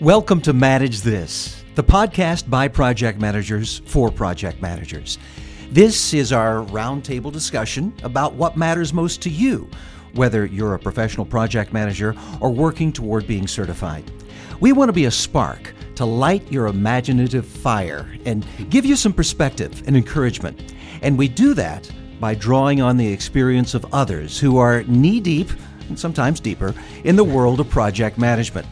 Welcome to Manage This, the podcast by project managers for project managers. This is our roundtable discussion about what matters most to you, whether you're a professional project manager or working toward being certified. We want to be a spark to light your imaginative fire and give you some perspective and encouragement. And we do that by drawing on the experience of others who are knee deep, and sometimes deeper, in the world of project management.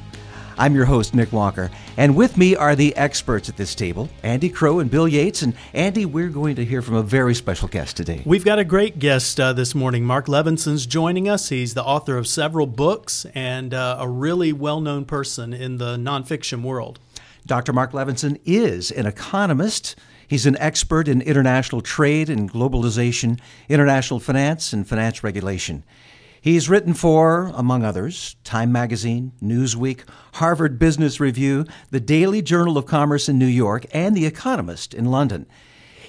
I'm your host, Nick Walker, and with me are the experts at this table, Andy Crowe and Bill Yates. And Andy, we're going to hear from a very special guest today. We've got a great guest uh, this morning. Marc Levinson's joining us. He's the author of several books and uh, a really well known person in the nonfiction world. Dr. Marc Levinson is an economist. He's an expert in international trade and globalization, international finance, and finance regulation. He's written for, among others, Time Magazine, Newsweek, Harvard Business Review, the Daily Journal of Commerce in New York, and The Economist in London.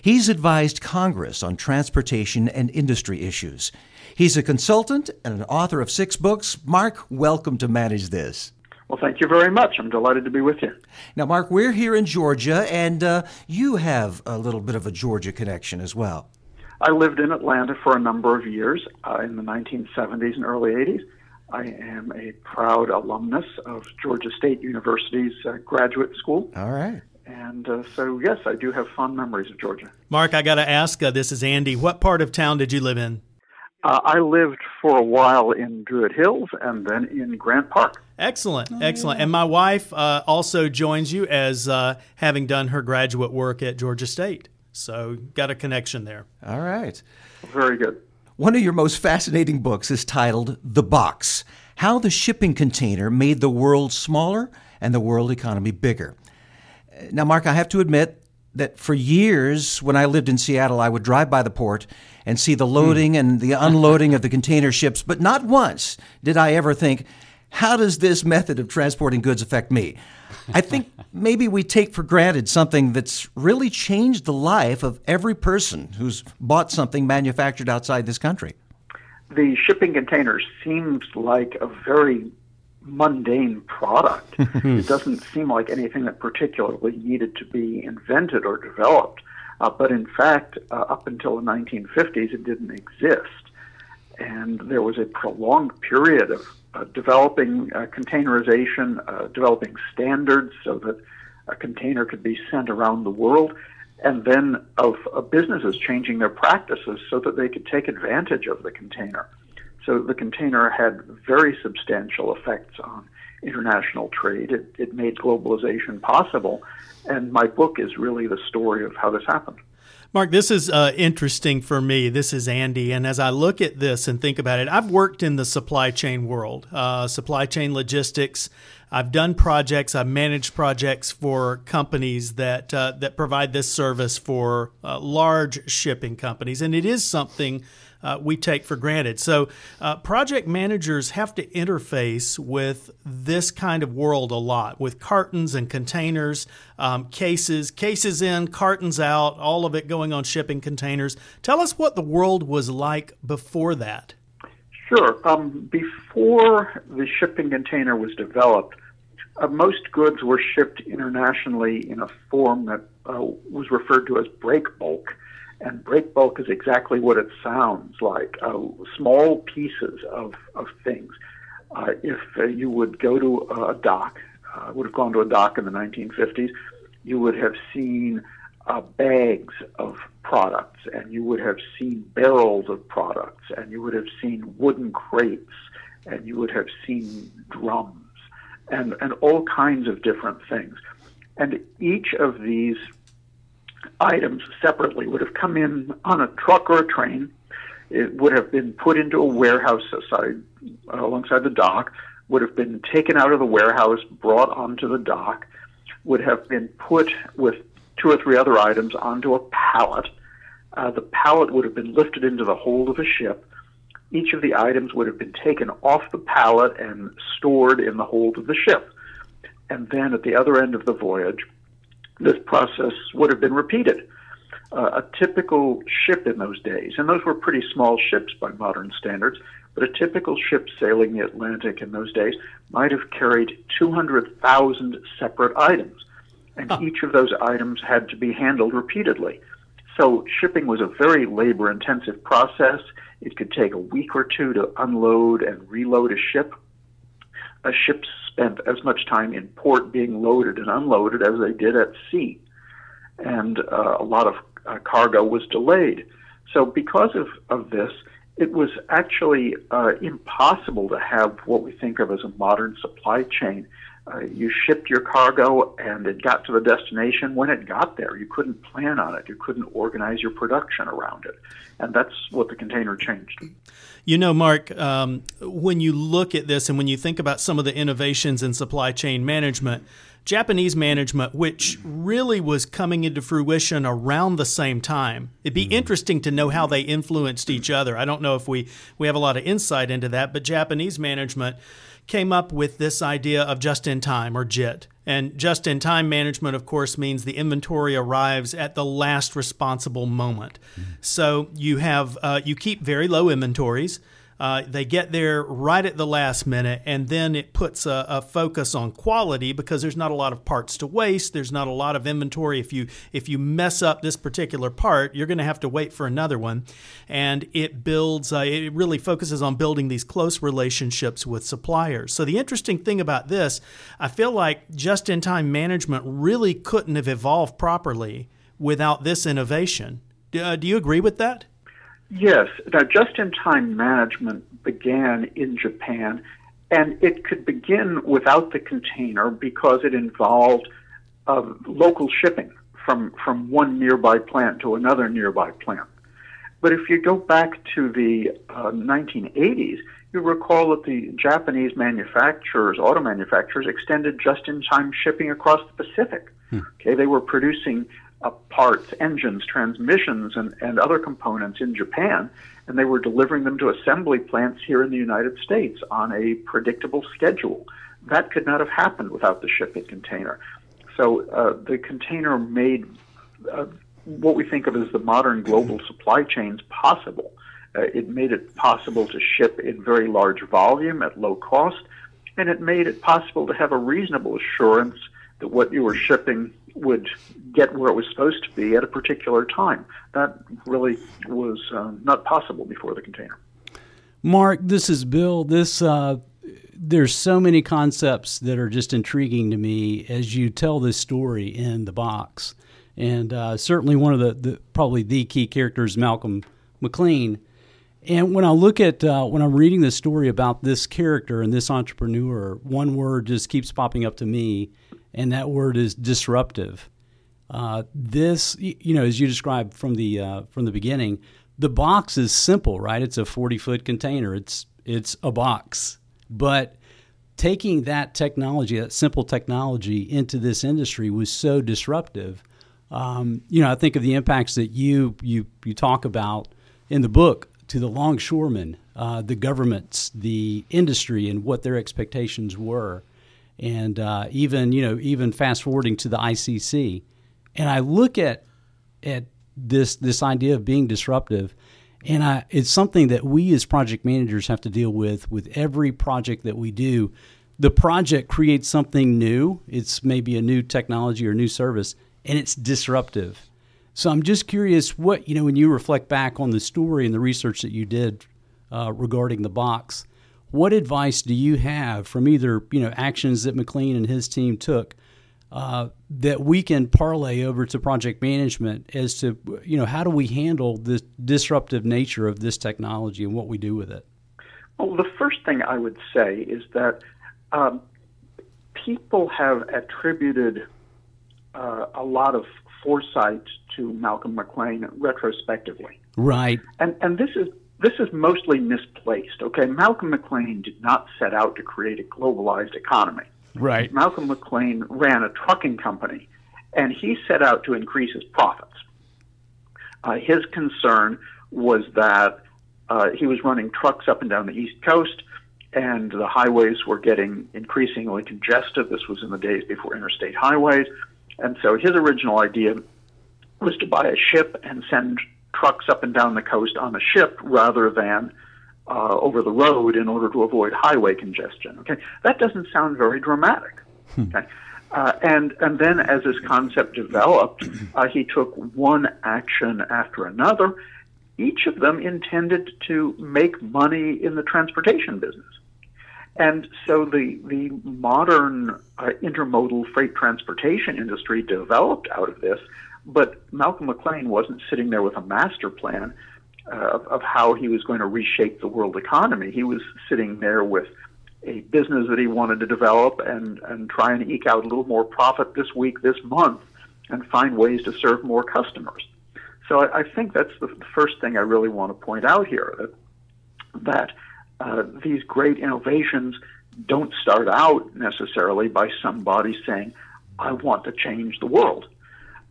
He's advised Congress on transportation and industry issues. He's a consultant and an author of six books. Marc, welcome to Manage This. Well, thank you very much. I'm delighted to be with you. Now, Marc, we're here in Georgia, and uh, you have a little bit of a Georgia connection as well. I lived in Atlanta for a number of years uh, in the 1970s and early 80s. I am a proud alumnus of Georgia State University's uh, graduate school. All right. And uh, so, yes, I do have fond memories of Georgia. Marc, I got to ask uh, this is Andy. What part of town did you live in? Uh, I lived for a while in Druid Hills and then in Grant Park. Excellent, oh, excellent. Yeah. And my wife uh, also joins you as having done her graduate work at Georgia State. So, got a connection there. All right. Very good. One of your most fascinating books is titled The Box How the Shipping Container Made the World Smaller and the World Economy Bigger. Now, Marc, I have to admit that for years, when I lived in Seattle, I would drive by the port and see the loading mm. and the unloading of the container ships, but not once did I ever think, how does this method of transporting goods affect me? I think maybe we take for granted something that's really changed the life of every person who's bought something manufactured outside this country. The shipping container seems like a very mundane product. it doesn't seem like anything that particularly needed to be invented or developed. Uh, but in fact, uh, up until the 1950s, it didn't exist. And there was a prolonged period of developing uh, containerization, uh, developing standards so that a container could be sent around the world, and then of businesses changing their practices so that they could take advantage of the container. So the container had very substantial effects on international trade. It, it made globalization possible, and my book is really the story of how this happened. Marc, this is uh, interesting for me. This is Andy. And as I look at this and think about it, I've worked in the supply chain world, uh, supply chain logistics. I've done projects. I've managed projects for companies that uh, that provide this service for uh, large shipping companies, and it is something uh, we take for granted. So, uh, project managers have to interface with this kind of world a lot with cartons and containers, um, cases, cases in, cartons out, all of it going on shipping containers. Tell us what the world was like before that. Sure. Um, before the shipping container was developed, uh, most goods were shipped internationally in a form that uh, was referred to as break bulk. And break bulk is exactly what it sounds like uh, small pieces of, of things. Uh, if uh, you would go to a dock, uh, would have gone to a dock in the 1950s, you would have seen uh, bags of products, and you would have seen barrels of products, and you would have seen wooden crates, and you would have seen drums, and, and all kinds of different things. And each of these items separately would have come in on a truck or a train. It would have been put into a warehouse aside, alongside the dock, would have been taken out of the warehouse, brought onto the dock, would have been put with two or three other items onto a pallet. Uh, the pallet would have been lifted into the hold of a ship. Each of the items would have been taken off the pallet and stored in the hold of the ship. And then at the other end of the voyage, this process would have been repeated. Uh, a typical ship in those days, and those were pretty small ships by modern standards, but a typical ship sailing the Atlantic in those days might have carried 200,000 separate items, and huh. each of those items had to be handled repeatedly. So shipping was a very labor intensive process. It could take a week or two to unload and reload a ship. A ship spent as much time in port being loaded and unloaded as they did at sea. And uh, a lot of uh, cargo was delayed. So, because of, of this, it was actually uh, impossible to have what we think of as a modern supply chain. Uh, you shipped your cargo and it got to the destination when it got there. You couldn't plan on it. You couldn't organize your production around it. And that's what the container changed. You know, Marc, um, when you look at this and when you think about some of the innovations in supply chain management, Japanese management, which really was coming into fruition around the same time. It'd be mm-hmm. interesting to know how they influenced each other. I don't know if we, we have a lot of insight into that, but Japanese management came up with this idea of just in time or JIT. And just in time management, of course, means the inventory arrives at the last responsible moment. Mm-hmm. So you have uh, you keep very low inventories. Uh, they get there right at the last minute, and then it puts a, a, focus on quality because there's not a lot of parts to waste. There's not a lot of inventory. If you if you mess up this particular part, you're going to have to wait for another one, and it builds. Uh, it really focuses on building these close relationships with suppliers. So the interesting thing about this, I feel like just-in-time management really couldn't have evolved properly without this innovation. Uh, do you agree with that? Yes. Now, just in time management began in Japan, and it could begin without the container because it involved uh, local shipping from, from one nearby plant to another nearby plant. But if you go back to the uh, 1980s, you recall that the Japanese manufacturers, auto manufacturers, extended just in time shipping across the Pacific. Hmm. Okay, they were producing uh, parts, engines, transmissions, and, and other components in Japan, and they were delivering them to assembly plants here in the United States on a predictable schedule. That could not have happened without the shipping container. So uh, the container made uh, what we think of as the modern global supply chains possible. Uh, it made it possible to ship in very large volume at low cost, and it made it possible to have a reasonable assurance that what you were shipping would get where it was supposed to be at a particular time. That really was uh, not possible before the container. Marc, this is Bill. This uh, there's so many concepts that are just intriguing to me as you tell this story in the box, and uh, certainly one of the, the, probably the key characters, Malcom McLean. And when I look at uh, when I'm reading this story about this character and this entrepreneur, one word just keeps popping up to me, and that word is disruptive. Uh, this, you know, as you described from the uh, from the beginning, the box is simple, right? It's a 40 foot container. It's it's a box, but taking that technology, that simple technology, into this industry was so disruptive. Um, you know, I think of the impacts that you you you talk about in the book to the longshoremen, uh, the governments, the industry, and what their expectations were and uh, even you know even fast forwarding to the ICC, and I look at at this this idea of being disruptive, and I it's something that we as project managers have to deal with with every project that we do. The project creates something new. It's maybe a new technology or new service, and it's disruptive. So I'm just curious what you know when you reflect back on the story and the research that you did uh, regarding the box what advice do you have from either you know actions that McLean and his team took uh, that we can parlay over to project management as to you know how do we handle the disruptive nature of this technology and what we do with it? Well, the first thing I would say is that um, people have attributed uh, a lot of foresight to Malcom McLean retrospectively. Right. And and this is this is mostly misplaced. Okay, Malcom McLean did not set out to create a globalized economy. Right. Malcom McLean ran a trucking company, and he set out to increase his profits. Uh, his concern was that uh, he was running trucks up and down the East Coast, and the highways were getting increasingly congested. This was in the days before interstate highways. And so his original idea was to buy a ship and send trucks up and down the coast on a ship rather than uh, over the road in order to avoid highway congestion. Okay, that doesn't sound very dramatic. Okay. Uh, and and then as this concept developed, uh, he took one action after another, each of them intended to make money in the transportation business. And so the the modern uh, intermodal freight transportation industry developed out of this, but Malcom McLean wasn't sitting there with a master plan uh, of, of how he was going to reshape the world economy. He was sitting there with a business that he wanted to develop and, and try and eke out a little more profit this week, this month, and find ways to serve more customers. So I, I think that's the first thing I really want to point out here that, that uh, these great innovations don't start out necessarily by somebody saying, I want to change the world.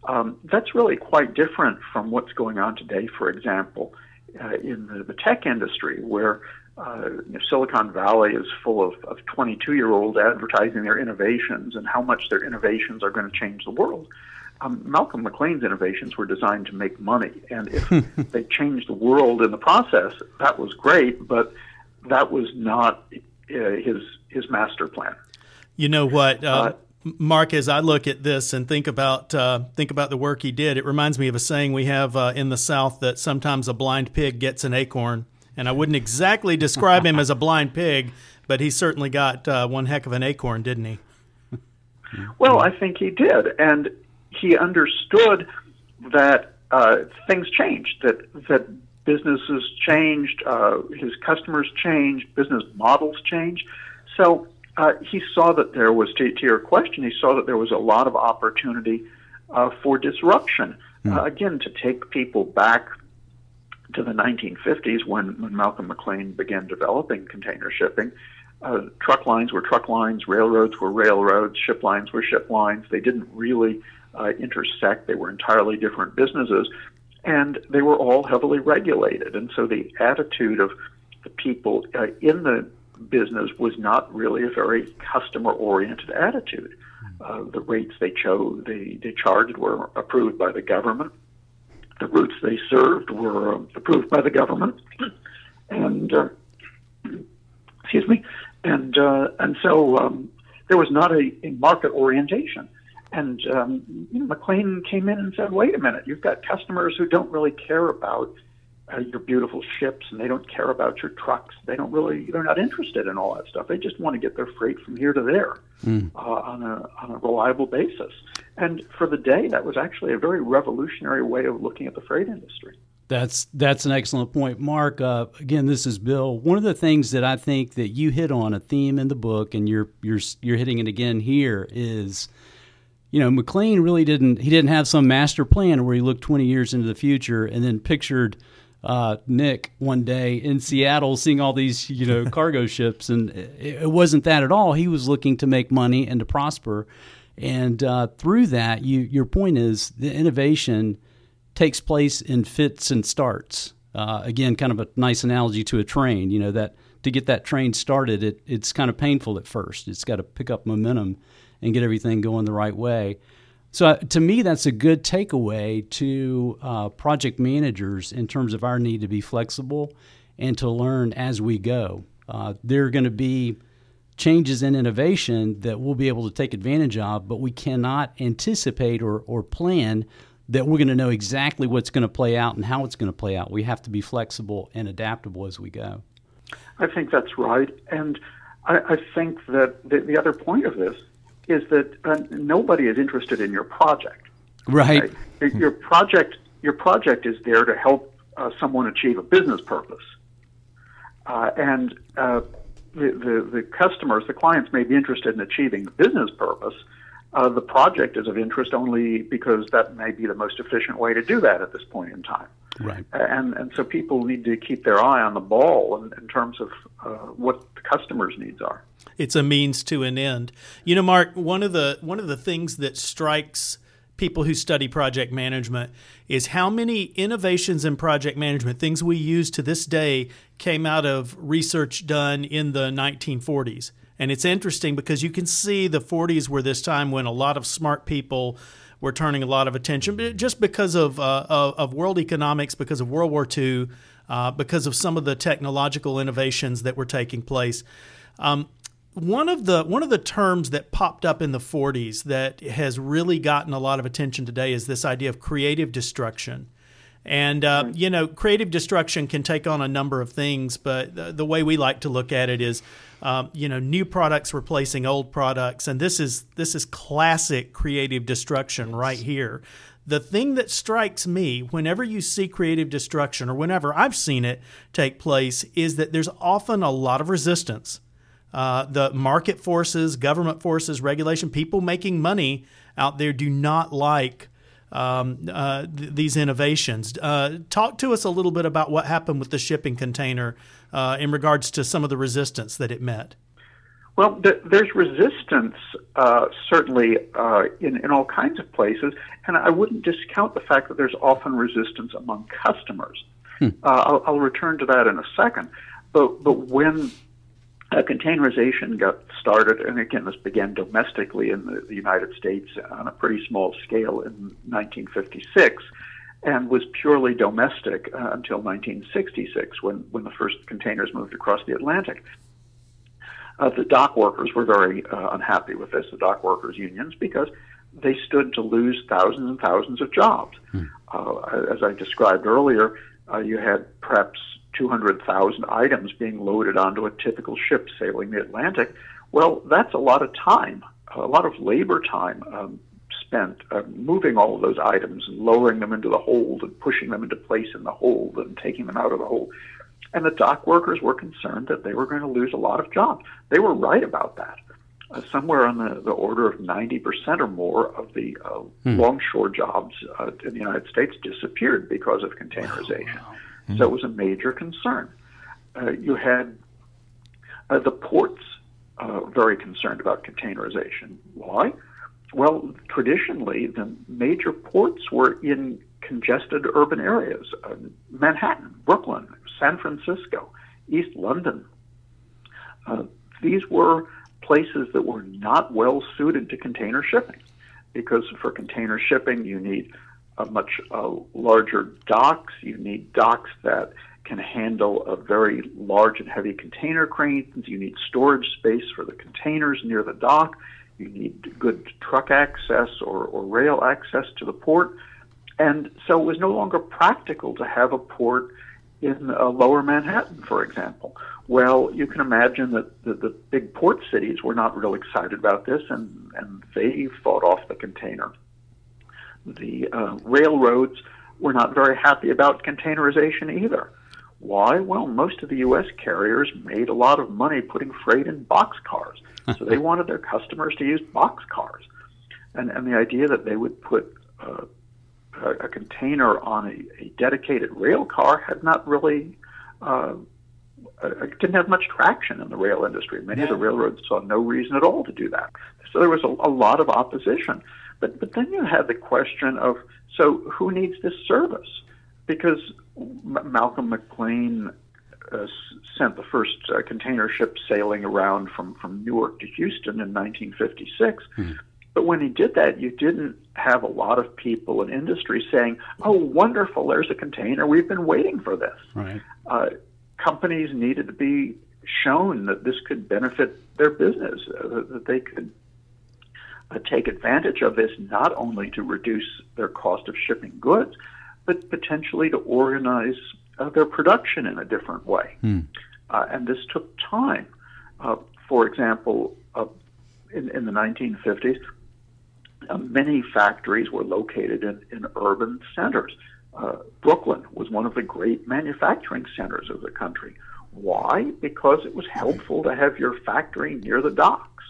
Um, that's really quite different from what's going on today, for example, uh, in the, the, tech industry, where uh, you know, Silicon Valley is full of, of 22 year olds advertising their innovations and how much their innovations are going to change the world. Um, Malcom McLean's innovations were designed to make money, and if they changed the world in the process, that was great, but that was not uh, his his master plan. You know what? Uh, uh, Marc, as I look at this and think about uh, think about the work he did, it reminds me of a saying we have uh, in the South that sometimes a blind pig gets an acorn. And I wouldn't exactly describe him as a blind pig, but he certainly got uh, one heck of an acorn, didn't he? Well, I think he did, and he understood that uh, things changed, that that businesses changed, uh, his customers changed, business models changed. So uh, he saw that there was, to, to, your question, he saw that there was a lot of opportunity uh, for disruption. Mm. again, to take people back to the 1950s when, when Malcom McLean began developing container shipping. Uh, truck lines were truck lines, railroads were railroads, ship lines were ship lines. They didn't really uh, intersect. They were entirely different businesses, and they were all heavily regulated. And so the attitude of the people uh, in the business was not really a very customer-oriented attitude. Uh, the rates they chose, they, they charged were approved by the government. The routes they served were uh, approved by the government, and uh, excuse me, and uh, and so um, there was not a, a market orientation. And um, you know, McLean came in and said, "Wait a minute, you've got customers who don't really care about uh, your beautiful ships, and they don't care about your trucks. They don't really, they're not interested in all that stuff. They just want to get their freight from here to there mm. uh, on a on a reliable basis." And for the day, that was actually a very revolutionary way of looking at the freight industry. That's that's an excellent point, Marc. Uh, again, this is Bill. One of the things that I think that you hit on a theme in the book, and you're you're you're hitting it again here, is you know, McLean really didn't he didn't have some master plan where he looked 20 years into the future and then pictured uh, Nick one day in Seattle seeing all these you know cargo ships and it, it, wasn't that at all. He was looking to make money and to prosper, and uh, through that, you your point is the innovation takes place in fits and starts. Uh, again, kind of a nice analogy to a train. You know that to get that train started, it, it's kind of painful at first. It's got to pick up momentum and get everything going the right way. So, uh, to me, that's a good takeaway to uh, project managers in terms of our need to be flexible and to learn as we go. Uh, there are going to be changes in innovation that we'll be able to take advantage of, but we cannot anticipate or, or plan that we're going to know exactly what's going to play out and how it's going to play out. We have to be flexible and adaptable as we go. I think that's right. And I, I think that the, the other point of this is that uh, nobody is interested in your project. Right. right? Your project, your project is there to help uh, someone achieve a business purpose, uh, and uh, the, the, the customers, the clients, may be interested in achieving the business purpose. Uh, the project is of interest only because that may be the most efficient way to do that at this point in time. Right. And and so people need to keep their eye on the ball in, in terms of uh, what the customers' needs are it's a means to an end. You know, Marc, one of the one of the things that strikes people who study project management is how many innovations in project management, things we use to this day, came out of research done in the 1940s. And it's interesting because you can see the 40s were this time when a lot of smart people were turning a lot of attention, just because of uh, of world economics, because of World War II uh, because of some of the technological innovations that were taking place. Um, one of the one of the terms that popped up in the 40s that has really gotten a lot of attention today is this idea of creative destruction. And uh, right. you know, creative destruction can take on a number of things, but the, the way we like to look at it is, um, you know, new products replacing old products, and this is this is classic creative destruction right here. The thing that strikes me whenever you see creative destruction, or whenever I've seen it take place, is that there's often a lot of resistance. Uh, the market forces, government forces, regulation, people making money out there do not like um, uh, th- these innovations. Uh, talk to us a little bit about what happened with the shipping container uh, in regards to some of the resistance that it met. Well, th- there's resistance uh, certainly uh, in, in all kinds of places, and I wouldn't discount the fact that there's often resistance among customers. Hmm. Uh, I'll, I'll return to that in a second. But, but when uh, containerization got started, and again, this began domestically in the, the, United States on a pretty small scale in 1956, and was purely domestic uh, until 1966 when, when the first containers moved across the Atlantic. Uh, the dock workers were very uh, unhappy with this, the dock workers' unions, because they stood to lose thousands and thousands of jobs. Hmm. Uh, as I described earlier, uh, you had perhaps 200,000 items being loaded onto a typical ship sailing the Atlantic. Well, that's a lot of time, a lot of labor time um, spent uh, moving all of those items and lowering them into the hold and pushing them into place in the hold and taking them out of the hold. And the dock workers were concerned that they were going to lose a lot of jobs. They were right about that. Uh, somewhere on the, the order of 90% or more of the uh, hmm. longshore jobs uh, in the United States disappeared because of containerization. Wow, wow. Mm-hmm. So it was a major concern. Uh, you had uh, the ports uh, very concerned about containerization. Why? Well, traditionally, the major ports were in congested urban areas uh, Manhattan, Brooklyn, San Francisco, East London. Uh, these were places that were not well suited to container shipping because for container shipping, you need a much uh, larger docks. You need docks that can handle a very large and heavy container cranes. You need storage space for the containers near the dock. You need good truck access or, or rail access to the port. And so it was no longer practical to have a port in uh, lower Manhattan, for example. Well, you can imagine that the, the big port cities were not real excited about this, and, and they fought off the container the uh, railroads were not very happy about containerization either. Why? Well, most of the U.S. carriers made a lot of money putting freight in boxcars, so they wanted their customers to use boxcars, and and the idea that they would put uh, a, a container on a, a dedicated rail car had not really uh, uh, didn't have much traction in the rail industry. Many yeah. of the railroads saw no reason at all to do that. So there was a, a lot of opposition. But but then you have the question of so who needs this service? Because M- Malcom McLean uh, sent the first uh, container ship sailing around from from Newark to Houston in 1956. Mm-hmm. But when he did that, you didn't have a lot of people in industry saying, "Oh, wonderful! There's a container. We've been waiting for this." Right. Uh, companies needed to be shown that this could benefit their business, uh, that they could take advantage of this not only to reduce their cost of shipping goods, but potentially to organize uh, their production in a different way. Hmm. Uh, and this took time. Uh, for example, uh, in, in, the 1950s, uh, many factories were located in, in urban centers. Brooklyn was one of the great manufacturing centers of the country. Why? Because it was helpful to have your factory near the dock.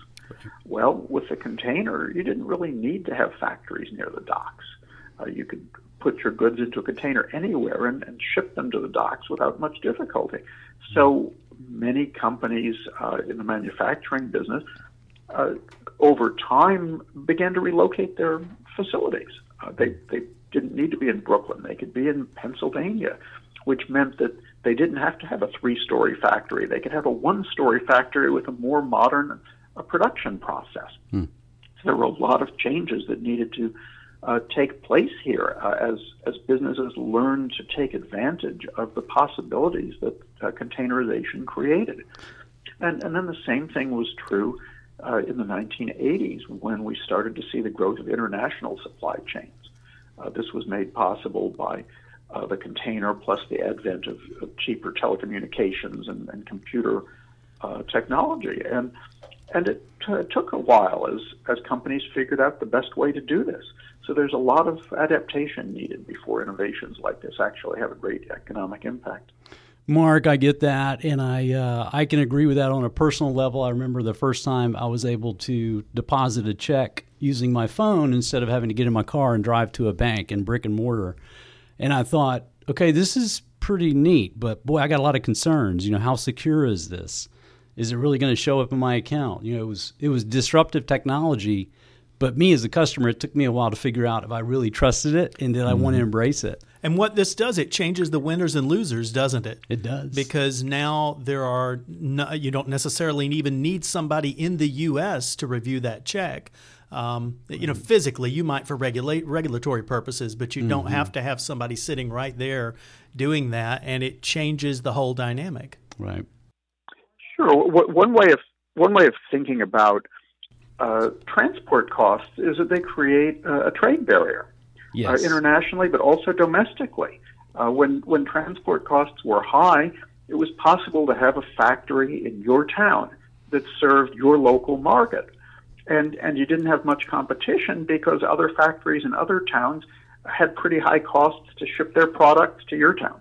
Well, with the container, you didn't really need to have factories near the docks. Uh, you could put your goods into a container anywhere and, and ship them to the docks without much difficulty. So many companies uh, in the manufacturing business uh, over time began to relocate their facilities. Uh, they, they didn't need to be in Brooklyn, they could be in Pennsylvania, which meant that they didn't have to have a three story factory. They could have a one story factory with a more modern a production process. Hmm. So there were a lot of changes that needed to uh, take place here uh, as as businesses learn to take advantage of the possibilities that uh, containerization created. And and then the same thing was true uh, in the 1980s when we started to see the growth of international supply chains. Uh, this was made possible by uh, the container plus the advent of, of cheaper telecommunications and, and computer technology. And and it t- took a while as as companies figured out the best way to do this. So there's a lot of adaptation needed before innovations like this actually have a great economic impact. Marc, I get that, and I uh, I can agree with that on a personal level. I remember the first time I was able to deposit a check using my phone instead of having to get in my car and drive to a bank and brick and mortar, and I thought, okay, this is pretty neat, but boy, I got a lot of concerns. You know, how secure is this? Is it really going to show up in my account? You know, it was it was disruptive technology but me as a customer, it took me a while to figure out if I really trusted it and did I mm-hmm. want to embrace it. And what this does, it changes the winners and losers, doesn't it? It does. Because now there are, no, you don't necessarily even need somebody in the U.S. to review that check. Um, you know, physically, you might for regulate regulatory purposes, but you mm-hmm. don't have to have somebody sitting right there doing that, and it changes the whole dynamic. Right. Sure. One way of one way of thinking about uh, transport costs is that they create uh, a trade barrier uh, yes. uh, internationally, but also domestically. Uh, when when transport costs were high, it was possible to have a factory in your town that served your local market, and and you didn't have much competition because other factories in other towns had pretty high costs to ship their products to your town.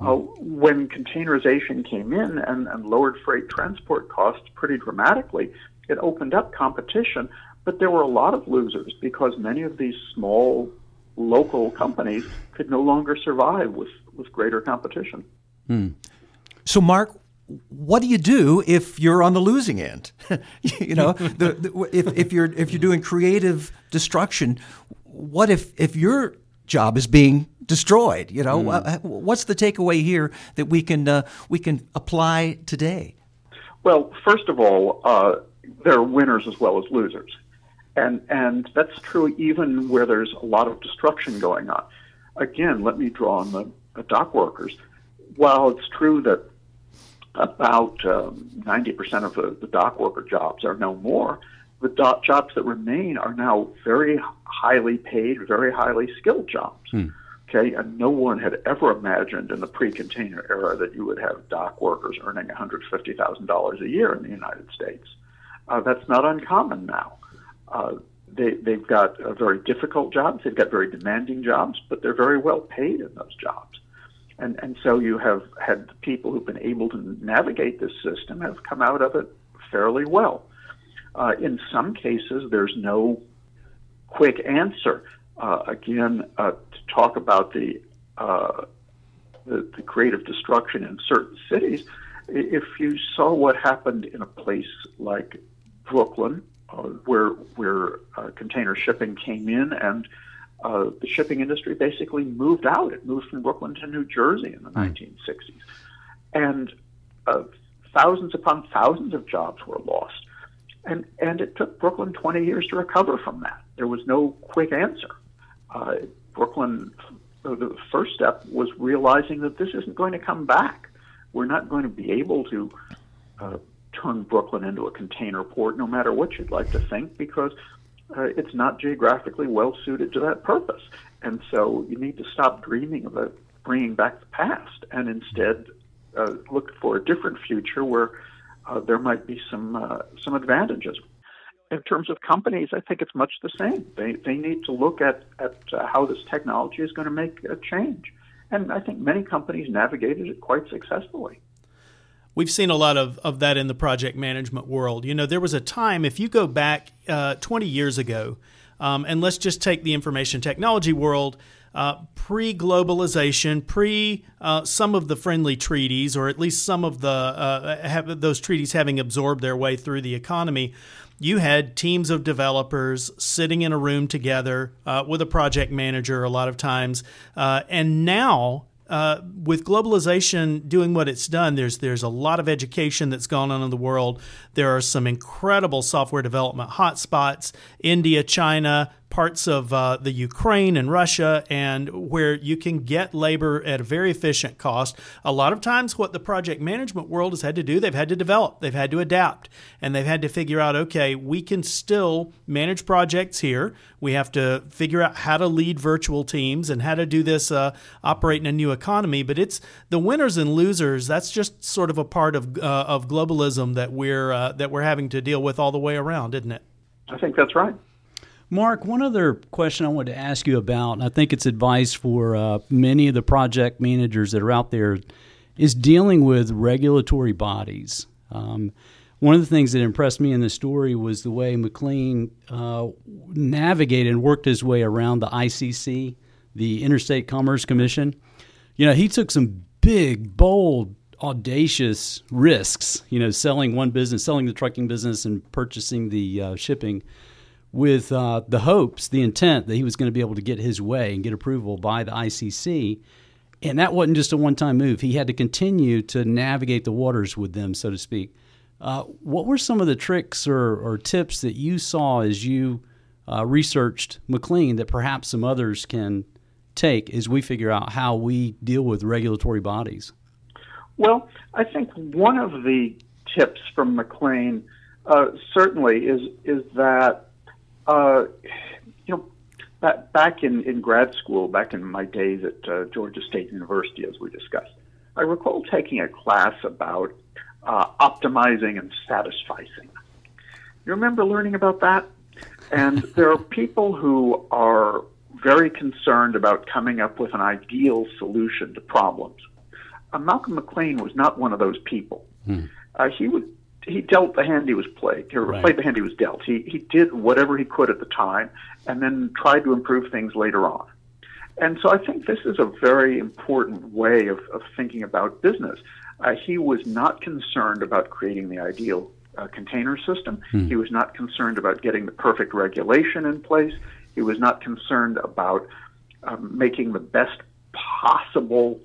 Uh, when containerization came in and, and lowered freight transport costs pretty dramatically, it opened up competition, but there were a lot of losers because many of these small local companies could no longer survive with, with greater competition. Hmm. So, Marc, what do you do if you're on the losing end? you know, the, the, if, if you're if you're doing creative destruction, what if if your job is being destroyed? You know, mm. what's the takeaway here that we can uh, we can apply today? Well, first of all, uh, there are winners as well as losers. And, and that's true even where there's a lot of destruction going on. Again, let me draw on the, the dock workers. While it's true that about um, 90% of the, the dock worker jobs are no more, the do- jobs that remain are now very highly paid, very highly skilled jobs. Hmm. Okay, and no one had ever imagined in the pre-container era that you would have dock workers earning $150,000 a year in the United States. Uh, that's not uncommon now. Uh, they, they've got very difficult jobs, they've got very demanding jobs, but they're very well paid in those jobs. And, and so you have had people who've been able to navigate this system have come out of it fairly well. Uh, in some cases, there's no quick answer. Uh, again, uh, to talk about the, uh, the, the creative destruction in certain cities, if you saw what happened in a place like Brooklyn, uh, where where uh, container shipping came in, and uh, the shipping industry basically moved out. It moved from Brooklyn to New Jersey in the mm. 1960s, and uh, thousands upon thousands of jobs were lost. And and it took Brooklyn 20 years to recover from that. There was no quick answer. Uh, Brooklyn, the first step was realizing that this isn't going to come back. We're not going to be able to uh, turn Brooklyn into a container port, no matter what you'd like to think, because uh, it's not geographically well suited to that purpose. And so you need to stop dreaming about bringing back the past and instead uh, look for a different future where uh, there might be some uh, some advantages. In terms of companies, I think it's much the same. They they need to look at at uh, how this technology is going to make a change, and I think many companies navigated it quite successfully we've seen a lot of, of that in the project management world. You know, there was a time, if you go back uh, 20 years ago, um, and let's just take the information technology world, uh, pre globalization, pre uh, some of the friendly treaties, or at least some of the uh, have those treaties having absorbed their way through the economy. You had teams of developers sitting in a room together uh, with a project manager a lot of times. Uh, and now uh, with globalization doing what it's done, there's there's a lot of education that's gone on in the world. There are some incredible software development hotspots: India, China, parts of uh, the Ukraine and Russia, and where you can get labor at a very efficient cost. A lot of times, what the project management world has had to do, they've had to develop, they've had to adapt, and they've had to figure out okay, we can still manage projects here. We have to figure out how to lead virtual teams and how to do this uh, operate in a new economy. But it's the winners and losers. That's just sort of a part of uh, of globalism that we're uh, that we're having to deal with all the way around, isn't it? I think that's right. Marc, one other question I wanted to ask you about, and I think it's advice for uh, many of the project managers that are out there, is dealing with regulatory bodies. Um, one of the things that impressed me in the story was the way McLean uh, navigated and worked his way around the ICC, the Interstate Commerce Commission. You know, he took some big, bold, audacious risks. You know, selling one business, selling the trucking business, and purchasing the uh, shipping with uh, the hopes, the intent that he was going to be able to get his way and get approval by the ICC. And that wasn't just a one time move. He had to continue to navigate the waters with them, so to speak. Uh, what were some of the tricks or, or, tips that you saw as you uh, researched McLean that perhaps some others can take as we figure out how we deal with regulatory bodies? Well, I think one of the tips from McLean uh, certainly is is that uh, you know, back, back in, in grad school, back in my days at uh, Georgia State University, as we discussed, I recall taking a class about uh, optimizing and satisficing. You remember learning about that? And there are people who are very concerned about coming up with an ideal solution to problems. Uh, Malcom McLean was not one of those people. Hmm. Uh, he would he dealt the hand he was played, or right. played the hand he was dealt. He he did whatever he could at the time, and then tried to improve things later on. And so I think this is a very important way of, of thinking about business. Uh, he was not concerned about creating the ideal uh, container system. Hmm. He was not concerned about getting the perfect regulation in place. He was not concerned about um, making the best possible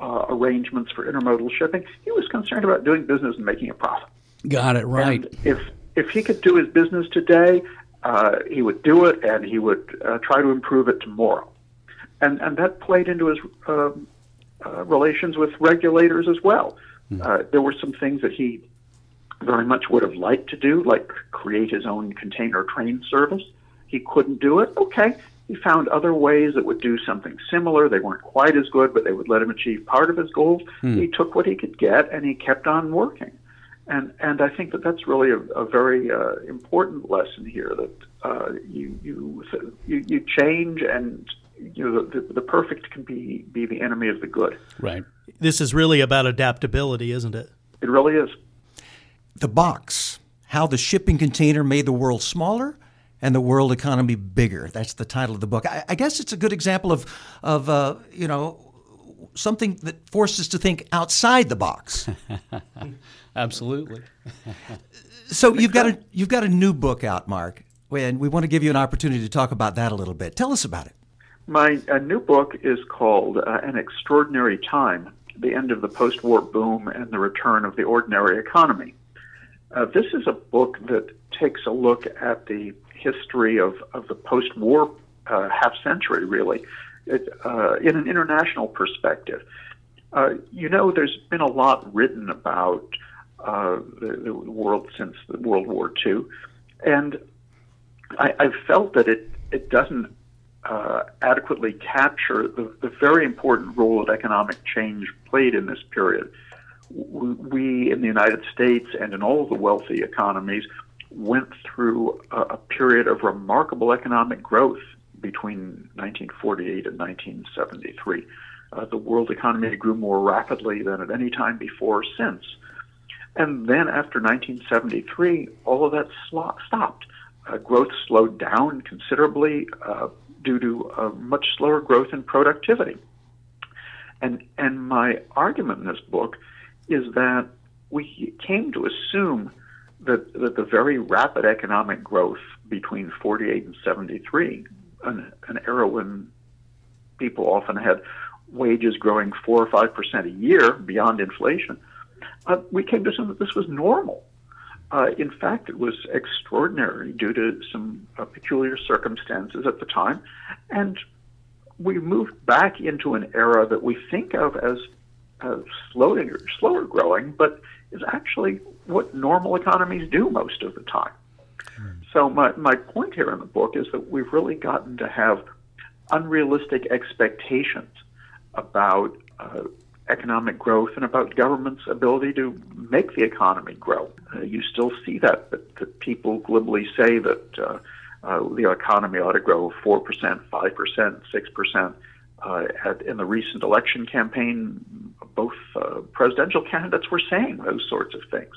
uh, arrangements for intermodal shipping. He was concerned about doing business and making a profit. Got it right. And if if he could do his business today, uh, he would do it, and he would uh, try to improve it tomorrow. And and that played into his uh, uh relations with regulators as well. Mm. there were some things that he very much would have liked to do, like create his own container train service. He couldn't do it. Okay, he found other ways that would do something similar. They weren't quite as good, but they would let him achieve part of his goals. Mm. He took what he could get, and he kept on working and and I think that that's really a, a very uh, important lesson here that uh, you, you you you change and you know the, the perfect can be be the enemy of the good. Right. This is really about adaptability, isn't it? It really is. The box, how the shipping container made the world smaller and the world economy bigger. That's the title of the book. I, I guess it's a good example of of uh, you know something that forces us to think outside the box. Absolutely. so you've got a you've got a new book out, Marc, and we want to give you an opportunity to talk about that a little bit. Tell us about it. My new book is called uh, An Extraordinary Time: The End of the Post-War Boom and the Return of the Ordinary Economy. Uh, this is a book that takes a look at the history of, of the post-war uh, half century, really, it, uh, in an international perspective. Uh, you know, there's been a lot written about uh, the, the, world since the World War II, and I, I've felt that it it doesn't uh, adequately capture the, the very important role that economic change played in this period. We in the United States and in all the wealthy economies went through a, a period of remarkable economic growth between 1948 and 1973. Uh, the world economy grew more rapidly than at any time before since. And then after 1973, all of that sl- stopped. Uh, growth slowed down considerably uh, due to much slower growth in productivity. And, and my argument in this book is that we came to assume that, that the very rapid economic growth between 48 and 73, an, an era when people often had wages growing 4 or 5% a year beyond inflation, uh, we came to assume that this was normal. Uh, in fact, it was extraordinary due to some uh, peculiar circumstances at the time. And we moved back into an era that we think of as, as slower, slower growing, but is actually what normal economies do most of the time. Mm. So, my, my point here in the book is that we've really gotten to have unrealistic expectations about uh, economic growth and about government's ability to make the economy grow. Uh, you still see that, that, that people glibly say that uh, uh, the economy ought to grow 4%, 5%, 6%. Uh, at, in the recent election campaign, both uh, presidential candidates were saying those sorts of things.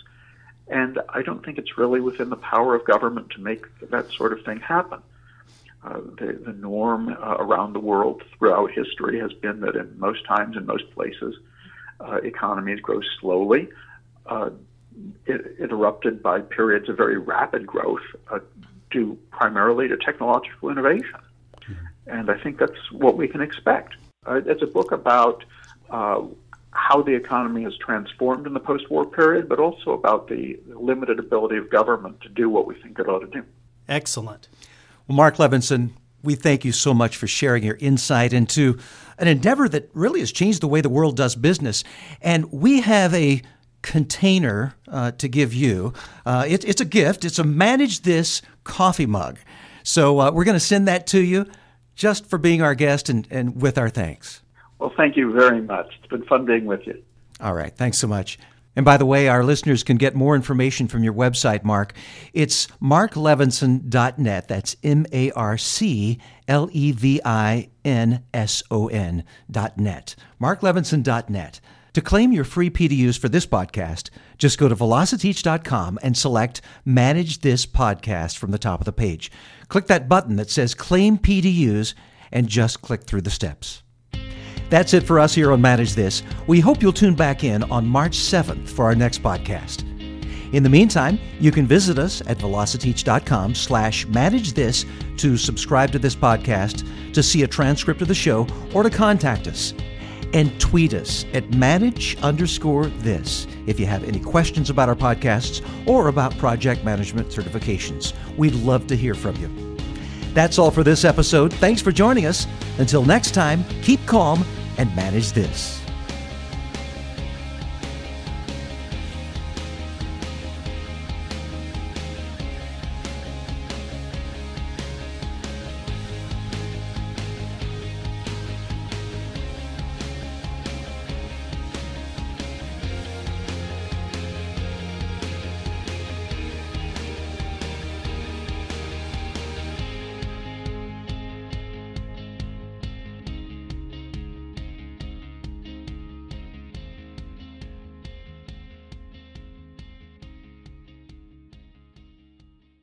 And I don't think it's really within the power of government to make that sort of thing happen. Uh, the, the norm uh, around the world throughout history has been that in most times, in most places, uh, economies grow slowly, uh, it, interrupted by periods of very rapid growth uh, due primarily to technological innovation. Mm-hmm. And I think that's what we can expect. it's a book about how the economy has transformed in the post war period, but also about the limited ability of government to do what we think it ought to do. Excellent. Well, Marc Levinson, we thank you so much for sharing your insight into an endeavor that really has changed the way the world does business. And we have a container uh, to give you. Uh, it, it's a gift, it's a Manage This coffee mug. So uh, we're going to send that to you just for being our guest and, and with our thanks. Well, thank you very much. It's been fun being with you. All right. Thanks so much. And by the way, our listeners can get more information from your website, Marc. It's marclevinson.net. That's M A R C L E V I N S O N.net. marclevinson.net. To claim your free PDUs for this podcast, just go to velociteach.com and select Manage This Podcast from the top of the page. Click that button that says Claim PDUs and just click through the steps. That's it for us here on Manage This. We hope you'll tune back in on March 7th for our next podcast. In the meantime, you can visit us at velociteach.com slash manage this to subscribe to this podcast, to see a transcript of the show, or to contact us. And tweet us at manage underscore this if you have any questions about our podcasts or about project management certifications. We'd love to hear from you. That's all for this episode. Thanks for joining us. Until next time, keep calm and manage this.